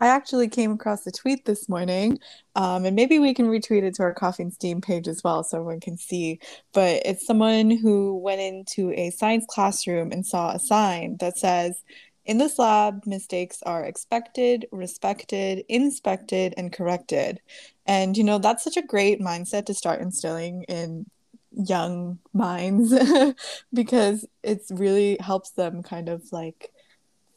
I actually came across a tweet this morning, um, and maybe we can retweet it to our Coffee and Steam page as well so everyone can see. But it's someone who went into a science classroom and saw a sign that says, in this lab, mistakes are expected, respected, inspected, and corrected. And, you know, that's such a great mindset to start instilling in young minds because it really helps them kind of like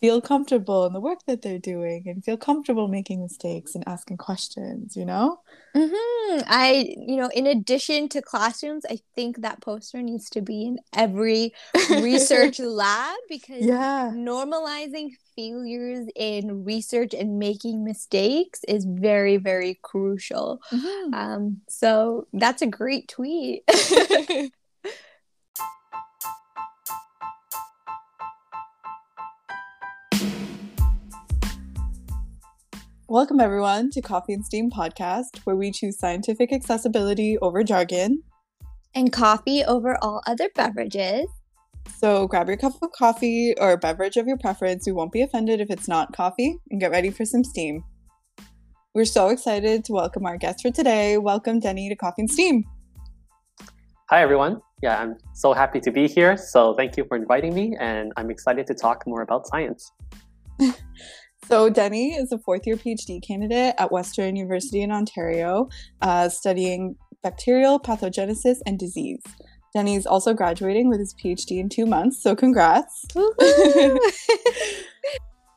feel comfortable in the work that they're doing and feel comfortable making mistakes and asking questions, you know? Mm-hmm. I, you know, in addition to classrooms, I think that poster needs to be in every research lab because yeah. normalizing failures in research and making mistakes is very, very crucial. Mm-hmm. Um, so that's a great tweet. Welcome, everyone, to Coffee and Steam podcast, where we choose scientific accessibility over jargon and coffee over all other beverages. So grab your cup of coffee or beverage of your preference. We won't be offended if it's not coffee, and get ready for some steam. We're so excited to welcome our guest for today. Welcome, Denny, to Coffee and Steam. Hi, everyone. Yeah, I'm so happy to be here. So, thank you for inviting me, and I'm excited to talk more about science. So, Denny is a fourth year PhD candidate at Western University in Ontario, uh, studying bacterial pathogenesis and disease. Denny is also graduating with his PhD in two months, so congrats.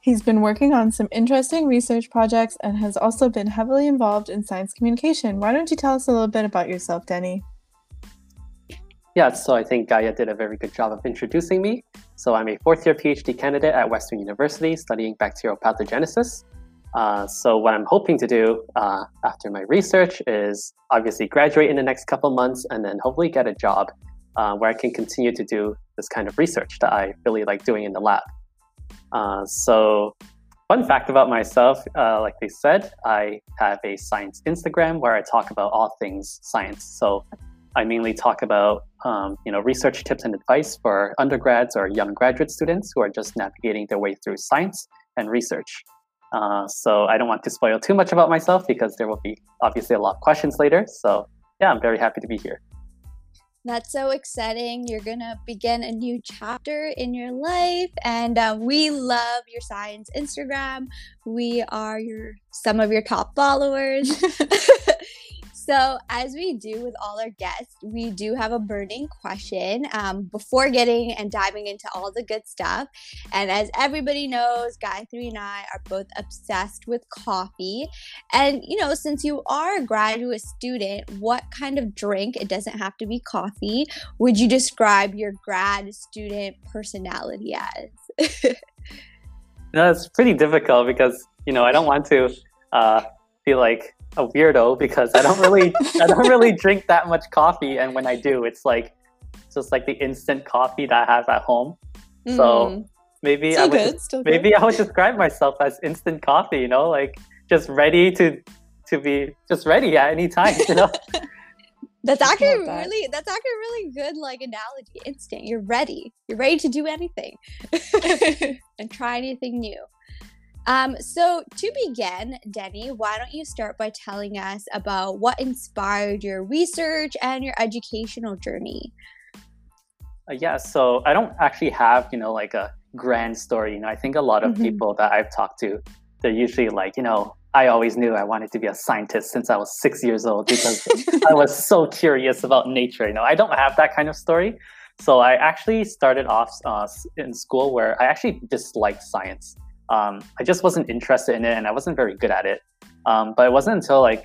He's been working on some interesting research projects and has also been heavily involved in science communication. Why don't you tell us a little bit about yourself, Denny? Yeah, so I think Gaia did a very good job of introducing me. So I'm a fourth year PhD candidate at Western University studying bacterial pathogenesis. Uh, so what I'm hoping to do uh, after my research is obviously graduate in the next couple months and then hopefully get a job uh, where I can continue to do this kind of research that I really like doing in the lab. Uh, so fun fact about myself, uh, like they said, I have a science Instagram where I talk about all things science. So I mainly talk about um, you know research tips and advice for undergrads or young graduate students who are just navigating their way through science and research. Uh, so I don't want to spoil too much about myself because there will be obviously a lot of questions later. So yeah, I'm very happy to be here. That's so exciting. You're going to begin a new chapter in your life. And uh, we love your science Instagram. We are your some of your top followers. So, as we do with all our guests, we do have a burning question um, before getting and diving into all the good stuff. And as everybody knows, Gayatri and I are both obsessed with coffee. And, you know, since you are a graduate student, what kind of drink, it doesn't have to be coffee, would you describe your grad student personality as? no, it's pretty difficult because, you know, I don't want to uh, feel like a weirdo because I don't really I don't really drink that much coffee, and when I do, it's like just like the instant coffee that I have at home. Mm. So maybe Still I would good. Still maybe good. I would describe myself as instant coffee. You know, like just ready to to be just ready at any time. You know. That's actually that. really that's actually a really good like analogy. Instant. You're ready. You're ready to do anything and try anything new. Um, so, to begin, Denny, why don't you start by telling us about what inspired your research and your educational journey? Uh, yeah, so I don't actually have, you know, like a grand story. You know, I think a lot of mm-hmm. people that I've talked to, they're usually like, you know, I always knew I wanted to be a scientist since I was six years old because I was so curious about nature. You know, I don't have that kind of story. So I actually started off uh, in school where I actually disliked science um, I just wasn't interested in it and I wasn't very good at it. Um, but it wasn't until like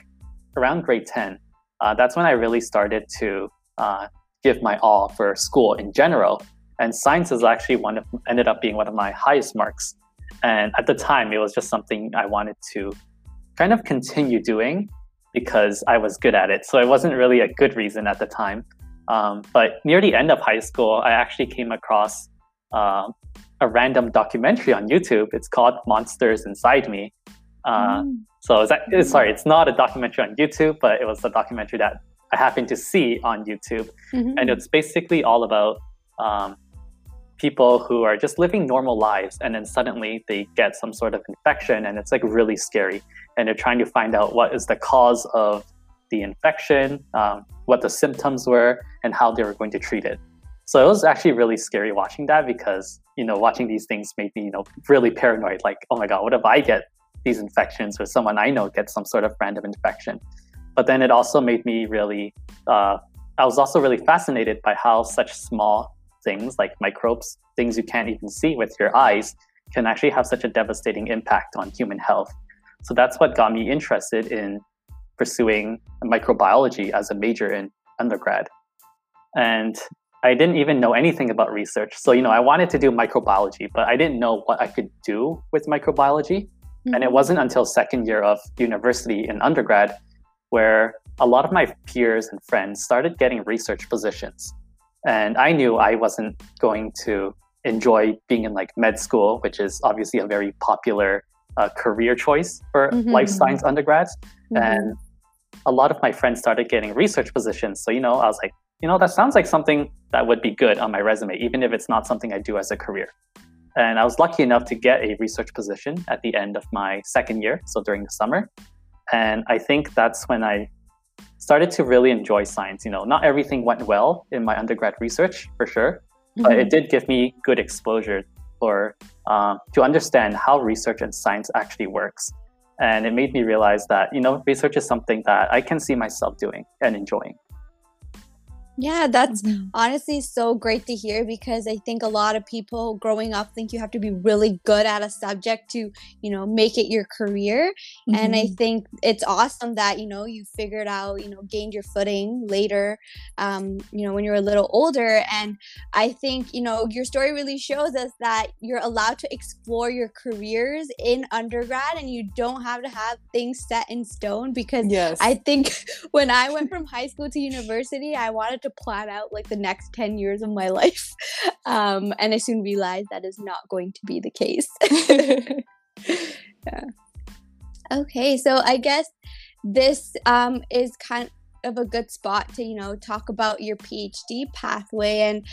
around grade 10, uh, that's when I really started to uh, give my all for school in general. And science is actually one of, ended up being one of my highest marks. And at the time, it was just something I wanted to kind of continue doing because I was good at it. So it wasn't really a good reason at the time. Um, but near the end of high school, I actually came across uh, a random documentary on YouTube. It's called Monsters Inside Me. Uh, mm. So sorry, it's not a documentary on YouTube, but it was a documentary that I happened to see on YouTube, mm-hmm. and it's basically all about um, people who are just living normal lives and then suddenly they get some sort of infection and it's like really scary and they're trying to find out what is the cause of the infection um, what the symptoms were and how they were going to treat it so it was actually really scary watching that because you know watching these things made me you know really paranoid like oh my god what if i get these infections or someone i know gets some sort of random infection but then it also made me really uh, i was also really fascinated by how such small things like microbes, things you can't even see with your eyes, can actually have such a devastating impact on human health. So that's what got me interested in pursuing microbiology as a major in undergrad. And I didn't even know anything about research. So, you know, I wanted to do microbiology, but I didn't know what I could do with microbiology. Mm-hmm. And it mm-hmm. wasn't until second year of university in undergrad where a lot of my peers and friends started getting research positions. And I knew I wasn't going to enjoy being in like med school, which is obviously a very popular uh, career choice for mm-hmm. life science undergrads. Mm-hmm. And a lot of my friends started getting research positions. So, you know, I was like, you know, that sounds like something that would be good on my resume, even if it's not something I do as a career. And I was lucky enough to get a research position at the end of my second year, so during the summer. And I think that's when I started to really enjoy science. You know, not everything went well in my undergrad research for sure, mm-hmm. but it did give me good exposure for um, to understand how research and science actually works. And it made me realize that you know research is something that I can see myself doing and enjoying. Yeah, that's mm-hmm. honestly so great to hear because I think a lot of people growing up think you have to be really good at a subject to, you know, make it your career. Mm-hmm. And I mm-hmm. think it's awesome that, you know, you figured out, you know, gained your footing later, um, you know, when you're a little older. And I think, you know, your story really shows us that you're allowed to explore your careers in undergrad and you don't have to have things set in stone because yes. I think when I went from high school to university, I wanted to plan out like the next 10 years of my life. Um, and I soon realized that is not going to be the case. yeah. Okay, so I guess this um, is kind of a good spot to you know talk about your phd pathway and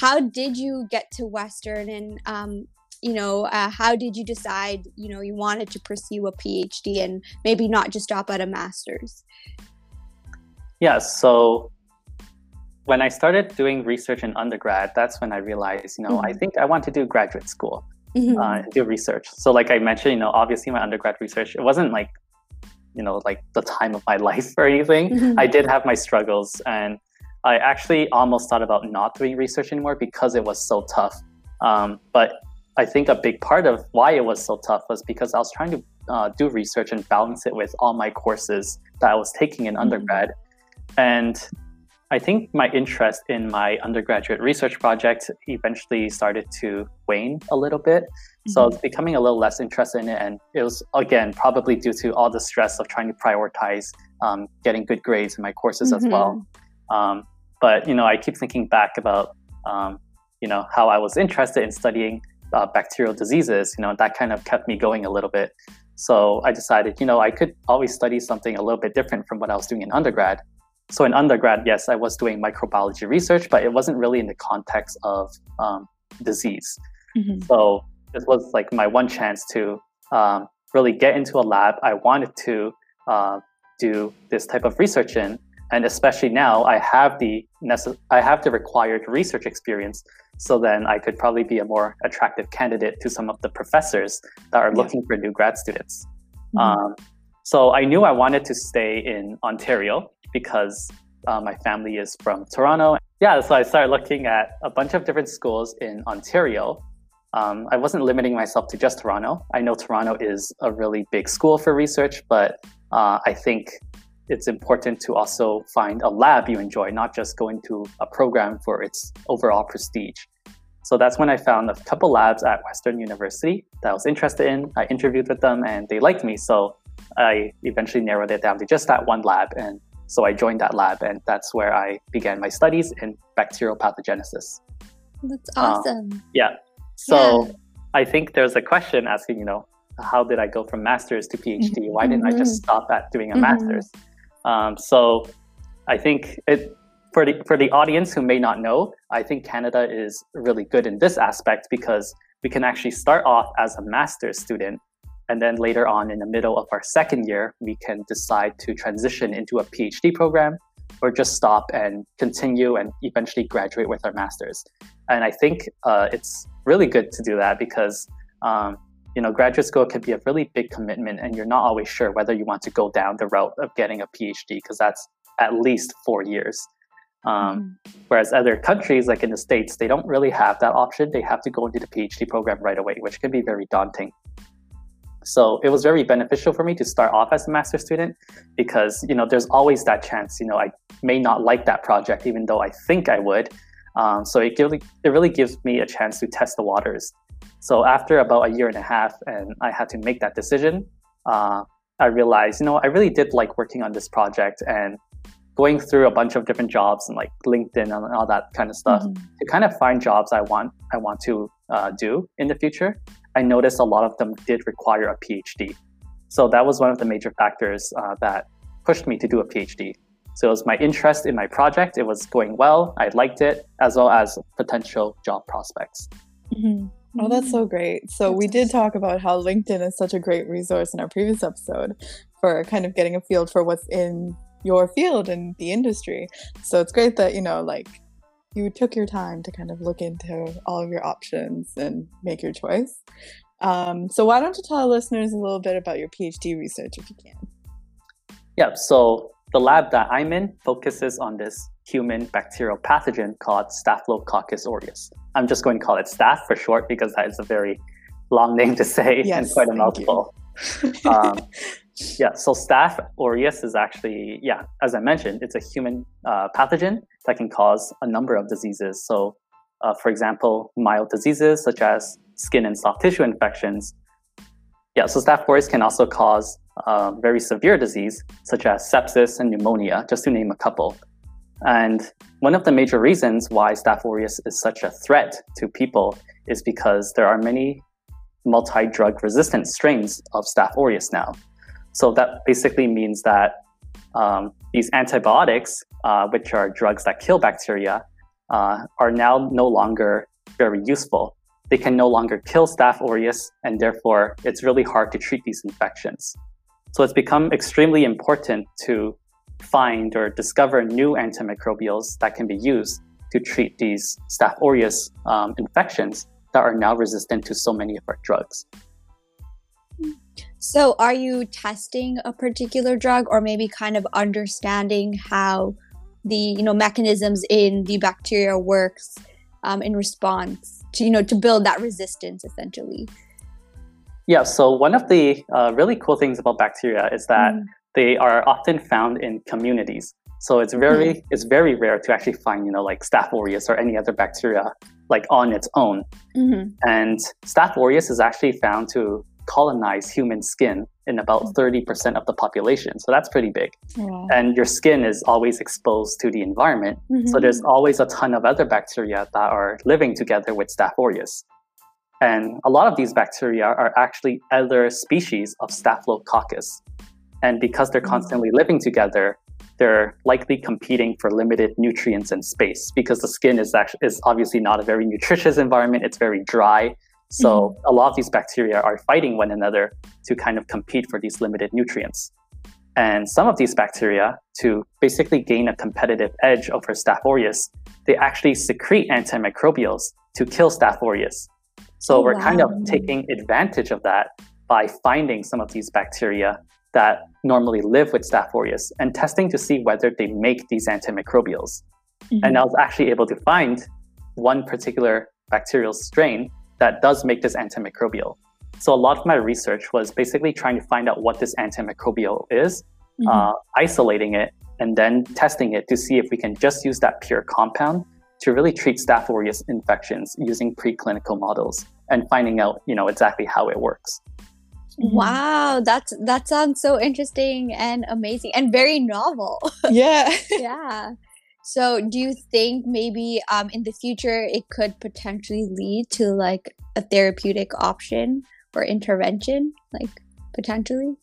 how did you get to western and um, you know uh, how did you decide you know you wanted to pursue a phd and maybe not just stop at a master's yeah so when I started doing research in undergrad, that's when I realized, you know, mm-hmm. I think I want to do graduate school, mm-hmm. uh, do research. So, like I mentioned, you know, obviously my undergrad research, it wasn't like, you know, like the time of my life or anything. Mm-hmm. I did have my struggles, and I actually almost thought about not doing research anymore because it was so tough. Um, but I think a big part of why it was so tough was because I was trying to uh, do research and balance it with all my courses that I was taking in mm-hmm. undergrad. And I think my interest in my undergraduate research project eventually started to wane a little bit. Mm-hmm. So I was becoming a little less interested in it. And it was, again, probably due to all the stress of trying to prioritize um, getting good grades in my courses mm-hmm. as well. Um, but, you know, I keep thinking back about, um, you know, how I was interested in studying uh, bacterial diseases. You know, that kind of kept me going a little bit. So I decided, you know, I could always study something a little bit different from what I was doing in undergrad. So in undergrad, yes, I was doing microbiology research, but it wasn't really in the context of um, disease. Mm-hmm. So this was like my one chance to um, really get into a lab I wanted to uh, do this type of research in. And especially now, I have the necess- I have the required research experience. So then I could probably be a more attractive candidate to some of the professors that are yeah. looking for new grad students. Mm-hmm. Um, so I knew I wanted to stay in Ontario because uh, my family is from Toronto. Yeah, so I started looking at a bunch of different schools in Ontario. Um, I wasn't limiting myself to just Toronto. I know Toronto is a really big school for research, but uh, I think it's important to also find a lab you enjoy, not just going to a program for its overall prestige. So that's when I found a couple labs at Western University that I was interested in. I interviewed with them and they liked me. So I eventually narrowed it down to just that one lab. And so I joined that lab, and that's where I began my studies in bacterial pathogenesis. That's awesome. Uh, yeah. So yeah. I think there's a question asking, you know, how did I go from master's to PhD? Why didn't mm-hmm. I just mm-hmm. stop at doing a mm-hmm. master's? Um, so I think it for the for the audience who may not know, I think Canada is really good in this aspect because we can actually start off as a master's student and then later on in the middle of our second year, we can decide to transition into a PhD program or just stop and continue and eventually graduate with our master's. And I think uh, it's really good to do that because um, you know graduate school can be a really big commitment, and you're not always sure whether you want to go down the route of getting a PhD because that's at least four years. Um, mm. Whereas other countries, like in the States, they don't really have that option. They have to go into the PhD program right away, which can be very daunting. So it was very beneficial for me to start off as a master student because you know there's always that chance. You know, I may not like that project even though I think I would. Um, so it really it really gives me a chance to test the waters. So after about a year and a half, and I had to make that decision, uh, I realized you know I really did like working on this project and going through a bunch of different jobs and like LinkedIn and all that kind of stuff mm-hmm. to kind of find jobs I want I want to uh, do in the future. I noticed a lot of them did require a PhD. So that was one of the major factors uh, that pushed me to do a PhD. So it was my interest in my project. It was going well. I liked it, as well as potential job prospects. Mm-hmm. Oh, that's so great. So we did talk about how LinkedIn is such a great resource in our previous episode for kind of getting a feel for what's in your field and the industry. So it's great that, you know, like you took your time to kind of look into all of your options and make your choice. Um, so why don't you tell the listeners a little bit about your PhD research if you can? Yeah, so the lab that I'm in focuses on this human bacterial pathogen called Staphylococcus aureus. I'm just going to call it Staph for short because that is a very long name to say yes, and quite a mouthful. Um, yeah, so Staph aureus is actually, yeah, as I mentioned, it's a human uh, pathogen that can cause a number of diseases. So, uh, for example, mild diseases such as skin and soft tissue infections. Yeah, so Staph aureus can also cause uh, very severe disease such as sepsis and pneumonia, just to name a couple. And one of the major reasons why Staph aureus is such a threat to people is because there are many multi-drug resistant strains of Staph aureus now. So that basically means that um, these antibiotics, uh, which are drugs that kill bacteria, uh, are now no longer very useful. They can no longer kill Staph aureus, and therefore it's really hard to treat these infections. So it's become extremely important to find or discover new antimicrobials that can be used to treat these Staph aureus um, infections that are now resistant to so many of our drugs. So, are you testing a particular drug or maybe kind of understanding how the you know mechanisms in the bacteria works um, in response to you know to build that resistance essentially? Yeah. So one of the uh, really cool things about bacteria is that mm. they are often found in communities. So it's very mm. it's very rare to actually find you know like Staph aureus or any other bacteria like on its own. Mm-hmm. And Staph aureus is actually found to colonize human skin in about 30% mm. of the population. So that's pretty big. Yeah. And your skin is always exposed to the environment. Mm-hmm. So there's always a ton of other bacteria that are living together with Staph aureus. And a lot of these bacteria are actually other species of Staphylococcus. And because they're mm. constantly living together, they're likely competing for limited nutrients and space because the skin is actually is obviously not a very nutritious environment. It's very dry. So mm-hmm. a lot of these bacteria are fighting one another to kind of compete for these limited nutrients. And some of these bacteria, to basically gain a competitive edge over Staph aureus, they actually secrete antimicrobials to kill Staph aureus. So oh, we're wow. kind of taking advantage of that by finding some of these bacteria that normally live with Staph aureus and testing to see whether they make these antimicrobials. Mm-hmm. And I was actually able to find one particular bacterial strain that does make this antimicrobial. So a lot of my research was basically trying to find out what this antimicrobial is, mm-hmm. uh, isolating it, and then testing it to see if we can just use that pure compound to really treat Staph aureus infections using preclinical models and finding out, you know, exactly how it works. Mm-hmm. Wow, that's that sounds so interesting and amazing and very novel. Yeah. yeah. So, do you think maybe um, in the future it could potentially lead to like a therapeutic option or intervention, like potentially?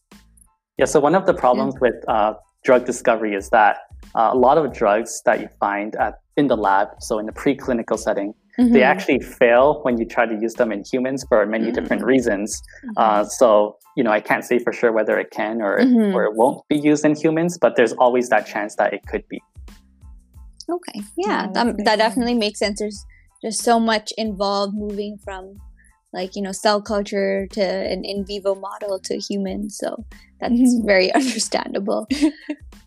Yeah. So one of the problems yeah. with uh, drug discovery is that uh, a lot of drugs that you find at, in the lab, so in the preclinical setting, mm-hmm. they actually fail when you try to use them in humans for many mm-hmm. different reasons. Mm-hmm. Uh, so, you know, I can't say for sure whether it can or, mm-hmm. or it won't be used in humans, but there's always that chance that it could be. Okay. Yeah, that, that definitely makes sense. There's just so much involved moving from like you know cell culture to an in vivo model to humans so that's mm-hmm. very understandable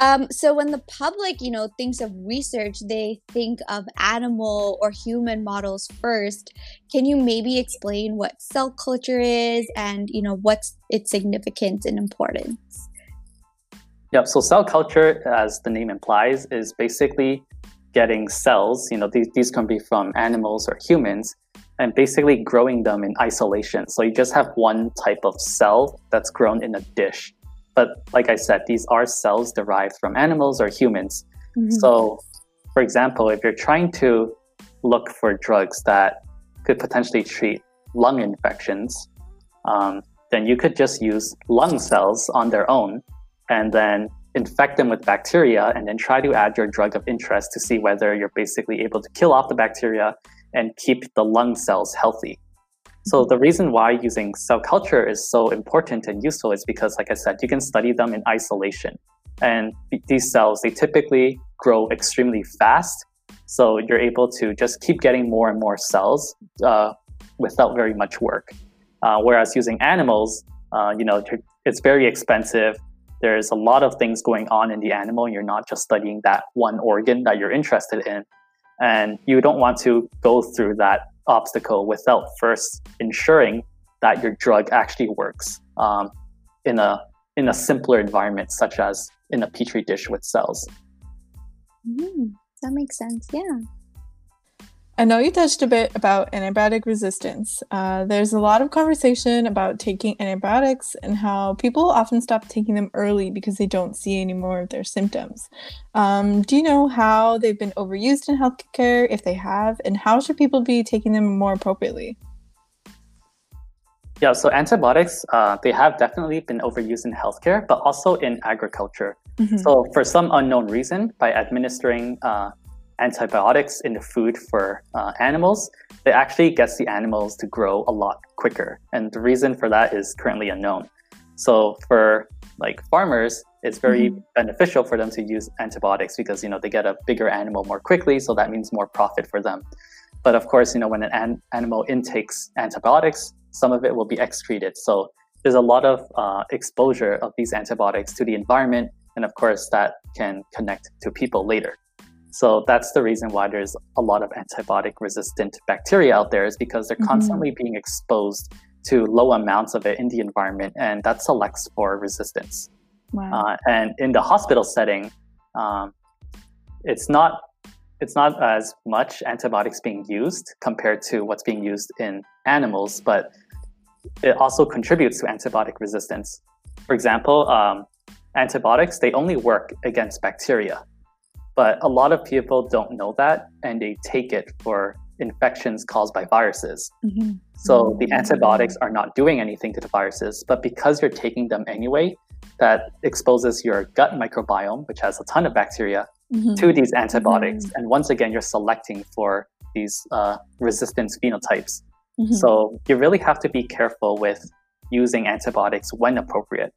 um, so when the public you know thinks of research they think of animal or human models first can you maybe explain what cell culture is and you know what's its significance and importance Yep. So cell culture, as the name implies, is basically getting cells. You know, these, these can be from animals or humans, and basically growing them in isolation. So you just have one type of cell that's grown in a dish. But like I said, these are cells derived from animals or humans. Mm-hmm. So, for example, if you're trying to look for drugs that could potentially treat lung infections, um, then you could just use lung cells on their own and then infect them with bacteria and then try to add your drug of interest to see whether you're basically able to kill off the bacteria and keep the lung cells healthy. So the reason why using cell culture is so important and useful is because, like I said, you can study them in isolation. And these cells, they typically grow extremely fast. So you're able to just keep getting more and more cells uh, without very much work. Uh, whereas using animals, uh, you know, it's very expensive. There's a lot of things going on in the animal. You're not just studying that one organ that you're interested in. And you don't want to go through that obstacle without first ensuring that your drug actually works um, in a in a simpler environment, such as in a petri dish with cells. Mm, that makes sense. Yeah. I know you touched a bit about antibiotic resistance. Uh, there's a lot of conversation about taking antibiotics and how people often stop taking them early because they don't see any more of their symptoms. Um, do you know how they've been overused in healthcare, if they have, and how should people be taking them more appropriately? Yeah, so antibiotics, uh, they have definitely been overused in healthcare, but also in agriculture. Mm-hmm. So, for some unknown reason, by administering uh, antibiotics in the food for uh, animals, it actually gets the animals to grow a lot quicker. And the reason for that is currently unknown. So for like farmers, it's very mm-hmm. beneficial for them to use antibiotics because you know they get a bigger animal more quickly, so that means more profit for them. But of course, you know when an, an animal intakes antibiotics, some of it will be excreted. So there's a lot of uh, exposure of these antibiotics to the environment, and of course that can connect to people later. So that's the reason why there's a lot of antibiotic resistant bacteria out there is because they're mm-hmm. constantly being exposed to low amounts of it in the environment, and that selects for resistance. Wow. Uh, and in the hospital setting, um, it's not it's not as much antibiotics being used compared to what's being used in animals, but it also contributes to antibiotic resistance. For example, um, antibiotics they only work against bacteria, but a lot of people don't know that and they take it for infections caused by viruses. Mm-hmm. So the antibiotics are not doing anything to the viruses, but because you're taking them anyway, that exposes your gut microbiome, which has a ton of bacteria, mm-hmm. to these antibiotics. Mm-hmm. And once again, you're selecting for these uh, resistance phenotypes. Mm-hmm. So you really have to be careful with using antibiotics when appropriate.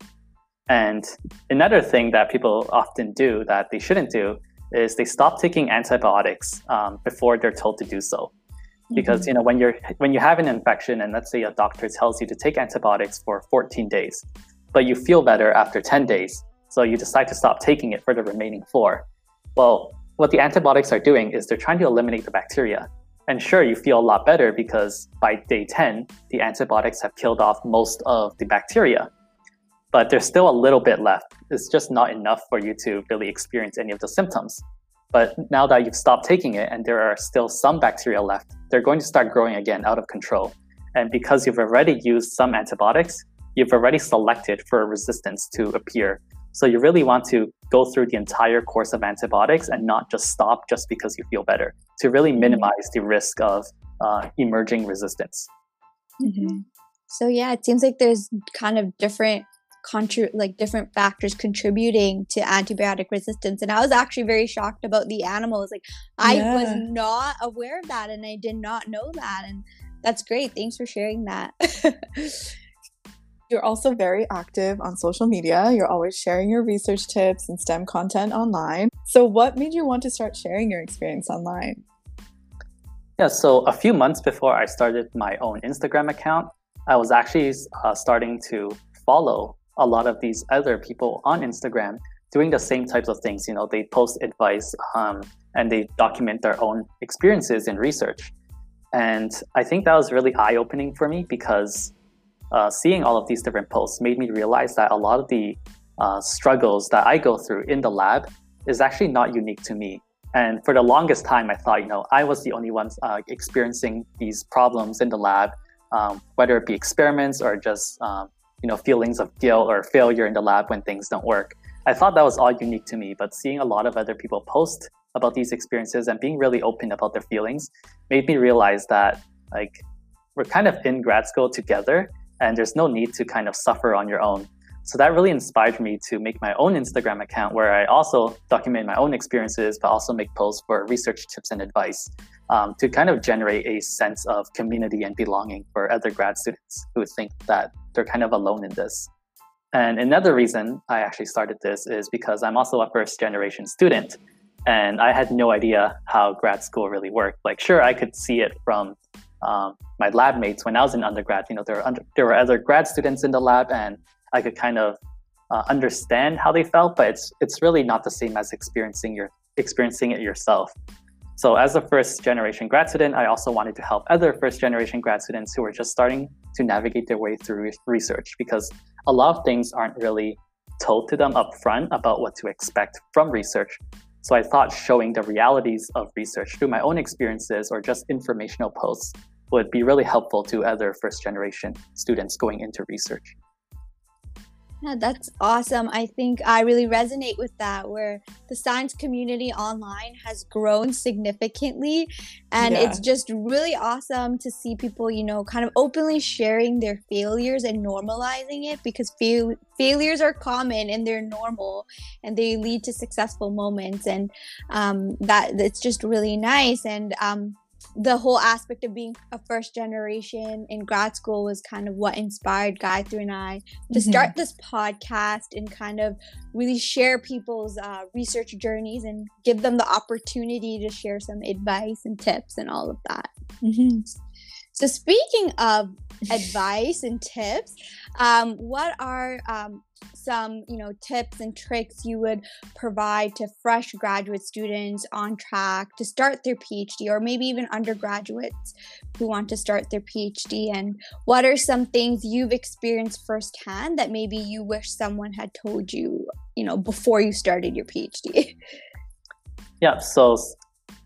And another thing that people often do that they shouldn't do is they stop taking antibiotics um, before they're told to do so. Because mm-hmm. you know when you're when you have an infection and let's say a doctor tells you to take antibiotics for 14 days but you feel better after 10 days so you decide to stop taking it for the remaining four well what the antibiotics are doing is they're trying to eliminate the bacteria. And sure you feel a lot better because by day 10 the antibiotics have killed off most of the bacteria but there's still a little bit left. It's just not enough for you to really experience any of the symptoms. But now that you've stopped taking it and there are still some bacteria left, they're going to start growing again out of control. And because you've already used some antibiotics, you've already selected for a resistance to appear. So you really want to go through the entire course of antibiotics and not just stop just because you feel better to really minimize the risk of uh, emerging resistance. Mm-hmm. So, yeah, it seems like there's kind of different contri- like different factors contributing to antibiotic resistance. And I was actually very shocked about the animals. Like I yeah. was not aware of that and I did not know that. And that's great. Thanks for sharing that. You're also very active on social media. You're always sharing your research tips and STEM content online. So, what made you want to start sharing your experience online? Yeah, so a few months before I started my own Instagram account, I was actually uh, starting to follow a lot of these other people on Instagram doing the same types of things. You know, they post advice um, and they document their own experiences and research. And I think that was really eye opening for me because uh, seeing all of these different posts made me realize that a lot of the uh, struggles that I go through in the lab is actually not unique to me. And for the longest time, I thought, you know, I was the only one uh, experiencing these problems in the lab, um, whether it be experiments or just, um, you know, feelings of guilt or failure in the lab when things don't work. I thought that was all unique to me, but seeing a lot of other people post about these experiences and being really open about their feelings made me realize that, like, we're kind of in grad school together and there's no need to kind of suffer on your own. So that really inspired me to make my own Instagram account where I also document my own experiences, but also make posts for research tips and advice um, to kind of generate a sense of community and belonging for other grad students who think that they're kind of alone in this. And another reason I actually started this is because I'm also a first generation student and I had no idea how grad school really worked. Like, sure, I could see it from um, my lab mates when I was in undergrad. You know, there were under, there were other grad students in the lab, and I could kind of uh, understand how they felt, but it's it's really not the same as experiencing your experiencing it yourself. So as a first generation grad student, I also wanted to help other first generation grad students who are just starting to navigate their way through research because a lot of things aren't really told to them up front about what to expect from research. So I thought showing the realities of research through my own experiences or just informational posts would be really helpful to other first generation students going into research. Yeah, that's awesome. I think I really resonate with that, where the science community online has grown significantly. And yeah. it's just really awesome to see people, you know, kind of openly sharing their failures and normalizing it because fail- failures are common and they're normal and they lead to successful moments. And um, that it's just really nice. And um, the whole aspect of being a first generation in grad school was kind of what inspired Gayatri and I to mm-hmm. start this podcast and kind of really share people's uh, research journeys and give them the opportunity to share some advice and tips and all of that. Mm-hmm. So, speaking of advice and tips, um, what are um, some you know tips and tricks you would provide to fresh graduate students on track to start their phd or maybe even undergraduates who want to start their phd and what are some things you've experienced firsthand that maybe you wish someone had told you you know before you started your phd yeah so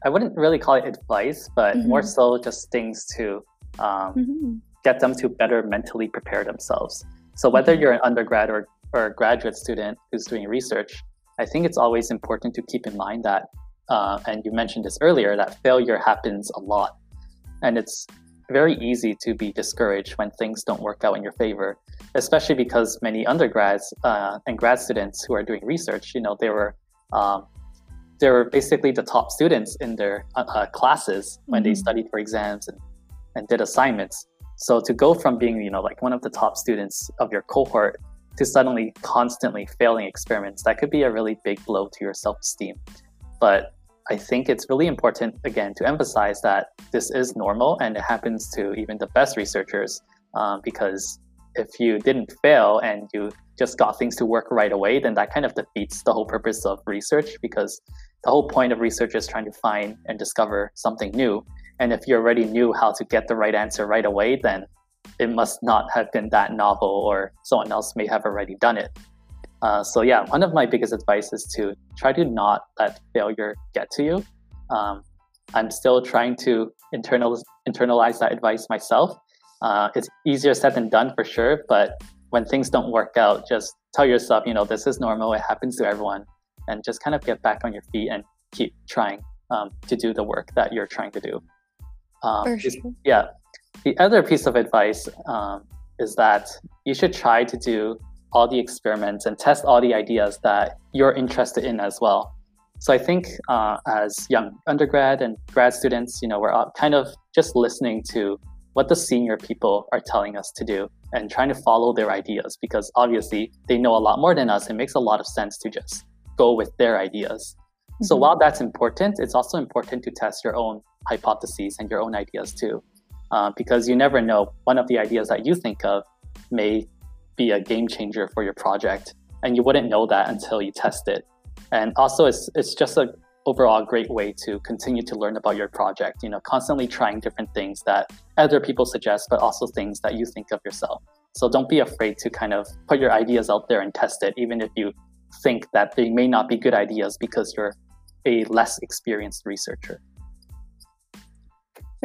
i wouldn't really call it advice but mm-hmm. more so just things to um, mm-hmm. get them to better mentally prepare themselves so whether mm-hmm. you're an undergrad or or a graduate student who's doing research, I think it's always important to keep in mind that, uh, and you mentioned this earlier, that failure happens a lot. And it's very easy to be discouraged when things don't work out in your favor, especially because many undergrads uh, and grad students who are doing research, you know, they were um, they were basically the top students in their uh, uh classes when mm-hmm. they studied for exams and, and did assignments. So to go from being, you know, like one of the top students of your cohort to suddenly constantly failing experiments, that could be a really big blow to your self esteem. But I think it's really important, again, to emphasize that this is normal and it happens to even the best researchers um, because if you didn't fail and you just got things to work right away, then that kind of defeats the whole purpose of research because the whole point of research is trying to find and discover something new. And if you already knew how to get the right answer right away, then it must not have been that novel or someone else may have already done it. Uh, so yeah, one of my biggest advice is to try to not let failure get to you. Um, I'm still trying to internal, internalize that advice myself. Uh, it's easier said than done for sure, but when things don't work out, just tell yourself, you know, this is normal. It happens to everyone, and just kind of get back on your feet and keep trying um, to do the work that you're trying to do. Um, sure. Yeah, the other piece of advice um, is that you should try to do all the experiments and test all the ideas that you're interested in as well. So I think uh, as young undergrad and grad students, you know, we're kind of just listening to what the senior people are telling us to do and trying to follow their ideas because obviously they know a lot more than us. It makes a lot of sense to just go with their ideas. Mm-hmm. So while that's important, it's also important to test your own hypotheses and your own ideas too, uh, because you never know. One of the ideas that you think of may be a game changer for your project, and you wouldn't know that until you test it. And also, it's it's just a overall great way to continue to learn about your project. You know, constantly trying different things that other people suggest, but also things that you think of yourself. So don't be afraid to kind of put your ideas out there and test it, even if you think that they may not be good ideas because you're a less experienced researcher.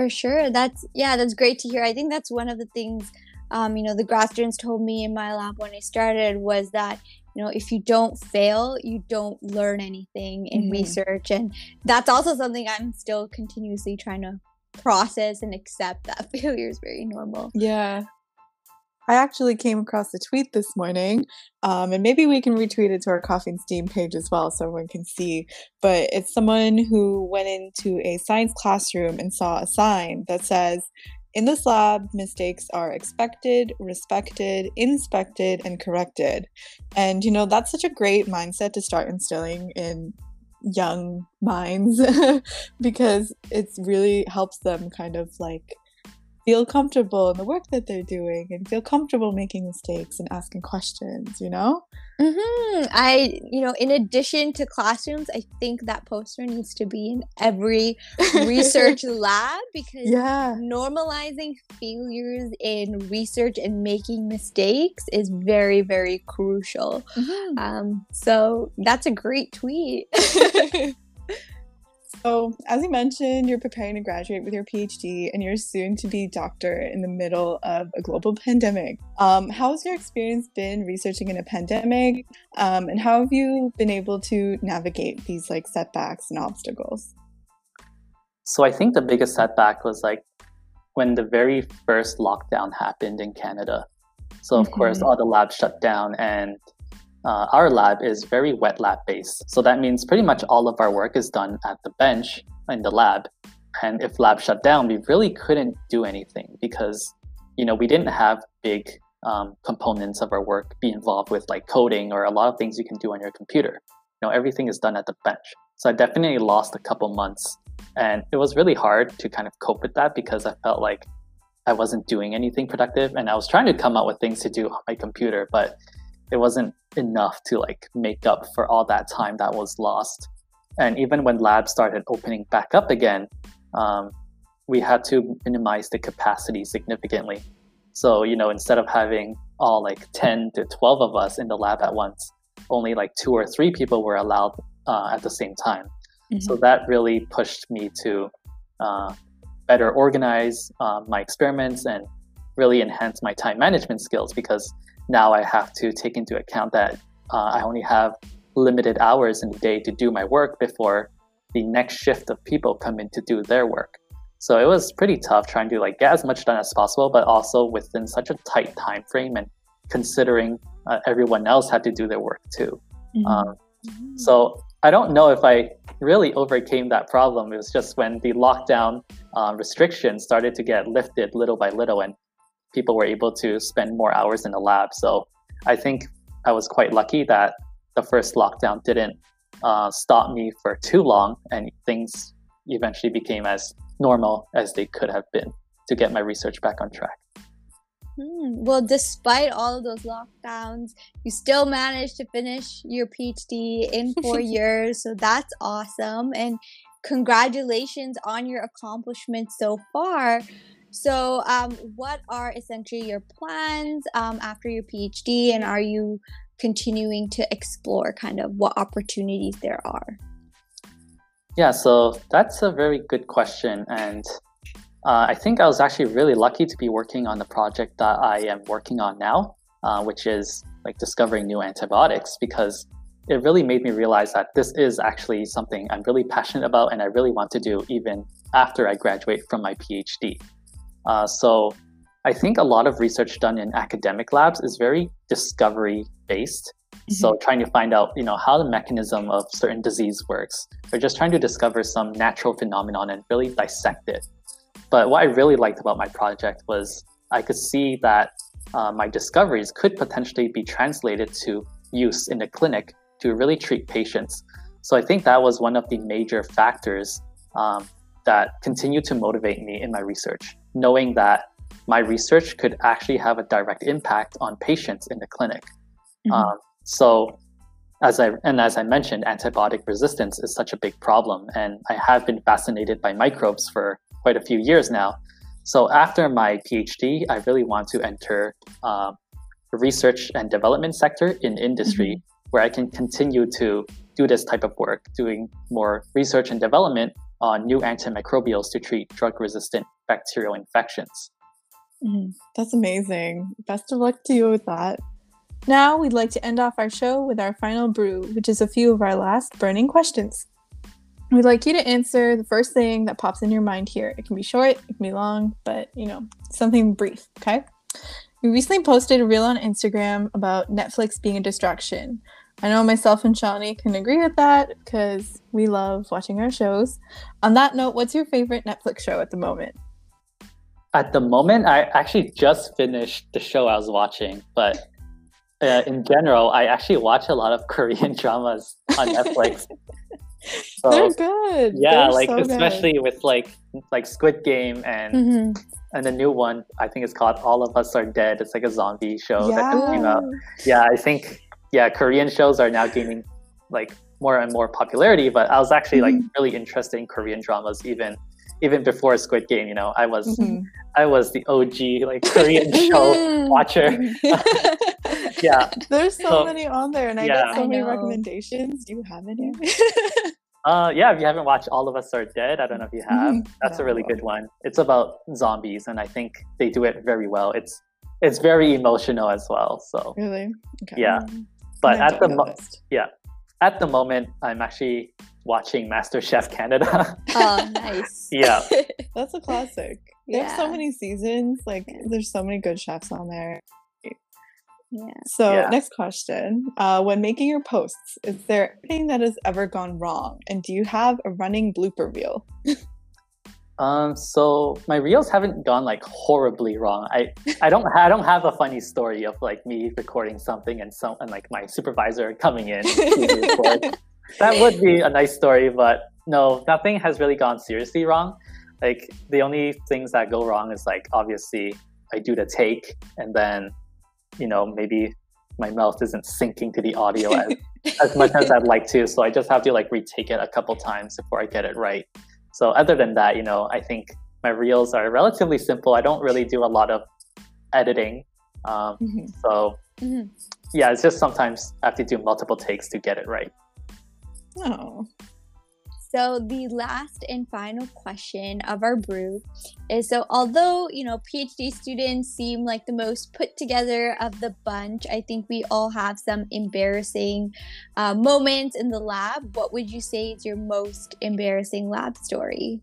For sure. That's, yeah, that's great to hear. I think that's one of the things, um, you know, the grad students told me in my lab when I started was that, you know, if you don't fail, you don't learn anything in mm-hmm. research. And that's also something I'm still continuously trying to process and accept that failure is very normal. Yeah. I actually came across a tweet this morning, um, and maybe we can retweet it to our Coffee and Steam page as well so everyone can see. But it's someone who went into a science classroom and saw a sign that says, in this lab, mistakes are expected, respected, inspected, and corrected. And, you know, that's such a great mindset to start instilling in young minds because it really helps them kind of like feel comfortable in the work that they're doing and feel comfortable making mistakes and asking questions, you know? Mm-hmm. I, you know, in addition to classrooms, I think that poster needs to be in every research lab because yeah. normalizing failures in research and making mistakes is very, very crucial. Mm-hmm. Um, so that's a great tweet. So, as you mentioned, you're preparing to graduate with your PhD and you're soon to be doctor in the middle of a global pandemic. Um, how has your experience been researching in a pandemic? Um, and how have you been able to navigate these like setbacks and obstacles? So, I think the biggest setback was like when the very first lockdown happened in Canada. So, of mm-hmm. course, all the labs shut down and uh, our lab is very wet lab based. So that means pretty much all of our work is done at the bench in the lab. And if lab shut down, we really couldn't do anything because, you know, we didn't have big um, components of our work be involved with like coding or a lot of things you can do on your computer. You know, everything is done at the bench. So I definitely lost a couple months. And it was really hard to kind of cope with that because I felt like I wasn't doing anything productive and I was trying to come up with things to do on my computer, but it wasn't enough to like make up for all that time that was lost. And even when labs started opening back up again, um, we had to minimize the capacity significantly. So, you know, instead of having all like 10 to 12 of us in the lab at once, only like two or three people were allowed uh, at the same time. Mm-hmm. So that really pushed me to uh, better organize uh, my experiments and really enhance my time management skills because now I have to take into account that uh, I only have limited hours in the day to do my work before the next shift of people come in to do their work. So it was pretty tough trying to like get as much done as possible, but also within such a tight time frame and considering uh, everyone else had to do their work too. Mm-hmm. Um, so I don't know if I really overcame that problem. It was just when the lockdown uh, restrictions started to get lifted little by little, and people were able to spend more hours in the lab. So I think I was quite lucky that the first lockdown didn't uh, stop me for too long, and things eventually became as normal as they could have been to get my research back on track. Hmm. Well, despite all of those lockdowns, you still managed to finish your PhD in four years. So that's awesome. And congratulations on your accomplishments so far. So, um, what are essentially your plans um, after your PhD, and are you continuing to explore kind of what opportunities there are? Yeah, so that's a very good question. And uh, I think I was actually really lucky to be working on the project that I am working on now, uh, which is like discovering new antibiotics, because it really made me realize that this is actually something I'm really passionate about and I really want to do even after I graduate from my PhD. Uh, so I think a lot of research done in academic labs is very discovery based. Mm-hmm. So trying to find out, you know, how the mechanism of certain disease works, or just trying to discover some natural phenomenon and really dissect it. But what I really liked about my project was I could see that uh, my discoveries could potentially be translated to use in the clinic to really treat patients. So I think that was one of the major factors um, that continued to motivate me in my research, knowing that my research could actually have a direct impact on patients in the clinic. Mm-hmm. Um, so, as I and as I mentioned, antibiotic resistance is such a big problem, and I have been fascinated by microbes for quite a few years now. So, after my PhD, I really want to enter uh, the research and development sector in industry, mm-hmm. where I can continue to do this type of work, doing more research and development on new antimicrobials to treat drug-resistant bacterial infections. Mm-hmm. That's amazing. Best of luck to you with that. Now, we'd like to end off our show with our final brew, which is a few of our last burning questions. We'd like you to answer the first thing that pops in your mind here. It can be short, it can be long, but you know, something brief, okay? We recently posted a reel on Instagram about Netflix being a distraction. I know myself and Shawnee can agree with that because we love watching our shows. On that note, what's your favorite Netflix show at the moment? At the moment, I actually just finished the show I was watching, but uh, in general, I actually watch a lot of Korean dramas on Netflix. So, They're good. Yeah, They're like so especially good. with like like Squid Game and mm-hmm. and the new one, I think it's called All of Us Are Dead. It's like a zombie show yeah. that came out. Yeah, I think yeah, Korean shows are now gaining like more and more popularity. But I was actually mm-hmm. like really interested in Korean dramas even even before Squid Game. You know, I was mm-hmm. I was the OG like Korean show watcher. yeah, there's so, so, many on there, and I yeah. got so many recommendations. Do you have any? uh, yeah, if you haven't watched All of Us Are Dead, I don't know if you have. Mm-hmm. That's no. a really good one. It's about zombies, and I think they do it very well. It's it's very emotional as well. So really, okay. yeah. But at the mo- yeah, at the moment, I'm actually watching Master Chef Canada. oh, nice. yeah. That's a classic. They yeah. have so many seasons. Like, yeah. there's so many good chefs on there. Yeah. So, yeah. next question. Uh, when making your posts, is there anything that has ever gone wrong? And do you have a running blooper reel? Um, so my reels haven't gone like horribly wrong. I, I don't I don't have a funny story of like me recording something and some and like my supervisor coming in that would be a nice story, but no, nothing has really gone seriously wrong. Like the only things that go wrong is like obviously I do the take and then you know, maybe my mouth isn't syncing to the audio as, as much as I'd like to. So I just have to like retake it a couple times before I get it right. So other than that, you know, I think my reels are relatively simple. I don't really do a lot of editing. Um, mm-hmm. So mm-hmm. yeah, it's just sometimes I have to do multiple takes to get it right. Oh, so, the last and final question of our brew is so, although, you know, PhD students seem like the most put together of the bunch, I think we all have some embarrassing uh, moments in the lab. What would you say is your most embarrassing lab story?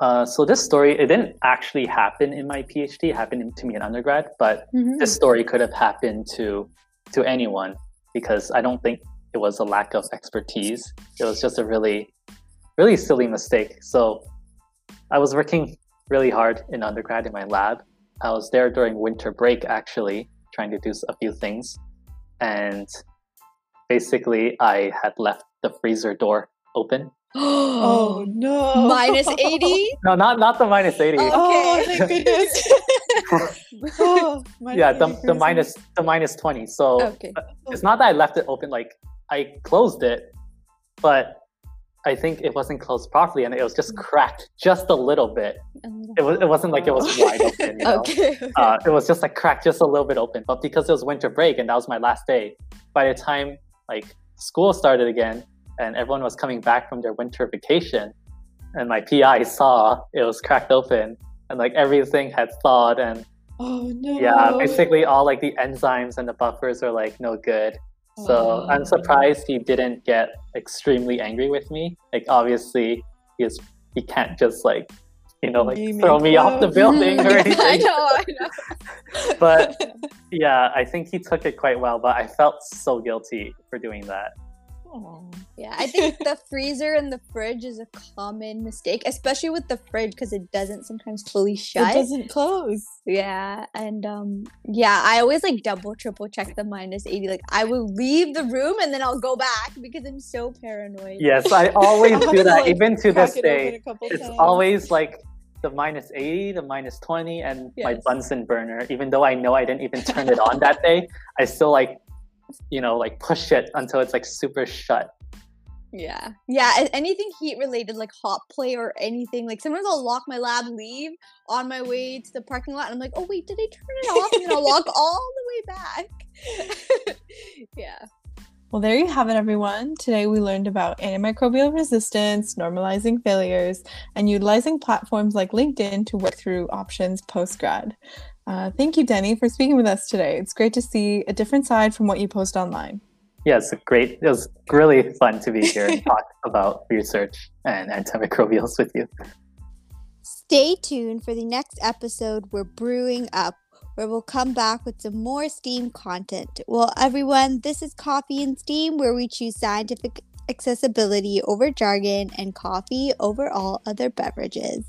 Uh, so this story it didn't actually happen in my phd it happened to me in undergrad but mm-hmm. this story could have happened to to anyone because i don't think it was a lack of expertise. It was just a really, really silly mistake. So I was working really hard in undergrad in my lab. I was there during winter break, actually, trying to do a few things. And basically, I had left the freezer door open. oh no! Minus eighty? No, not not the minus eighty. Okay. Oh, thank goodness. oh, yeah, the, the minus the minus twenty. So okay. it's not that I left it open. Like I closed it, but I think it wasn't closed properly and it was just cracked just a little bit. It, was, it wasn't like it was wide open. You know? okay. Uh, it was just like cracked just a little bit open. But because it was winter break and that was my last day, by the time like school started again and everyone was coming back from their winter vacation, and my PI saw it was cracked open and like everything had thawed and oh no yeah basically all like the enzymes and the buffers are like no good so I'm surprised he didn't get extremely angry with me. Like obviously he is he can't just like you know, like throw me off the building or anything. I know, I know. but yeah, I think he took it quite well. But I felt so guilty for doing that. Yeah, I think the freezer and the fridge is a common mistake, especially with the fridge because it doesn't sometimes fully shut. It doesn't close. Yeah, and um, yeah, I always like double, triple check the minus eighty. Like I will leave the room and then I'll go back because I'm so paranoid. Yes, I always do that, like, even to this day. It's times. always like the minus 80, the minus 20, and yes. my Bunsen burner. Even though I know I didn't even turn it on that day, I still like you know, like push it until it's like super shut. Yeah. Yeah. Anything heat related, like hot plate or anything. Like sometimes I'll lock my lab, leave on my way to the parking lot, and I'm like, oh, wait, did I turn it off? And then I'll walk all the way back. yeah. Well, there you have it, everyone. Today we learned about antimicrobial resistance, normalizing failures, and utilizing platforms like LinkedIn to work through options post grad. Uh, thank you, Denny, for speaking with us today. It's great to see a different side from what you post online. Yes, yeah, great. It was really fun to be here and talk about research and antimicrobials with you. Stay tuned for the next episode. We're brewing up, where we'll come back with some more STEAM content. Well, everyone, this is Coffee and STEAM, where we choose scientific accessibility over jargon and coffee over all other beverages.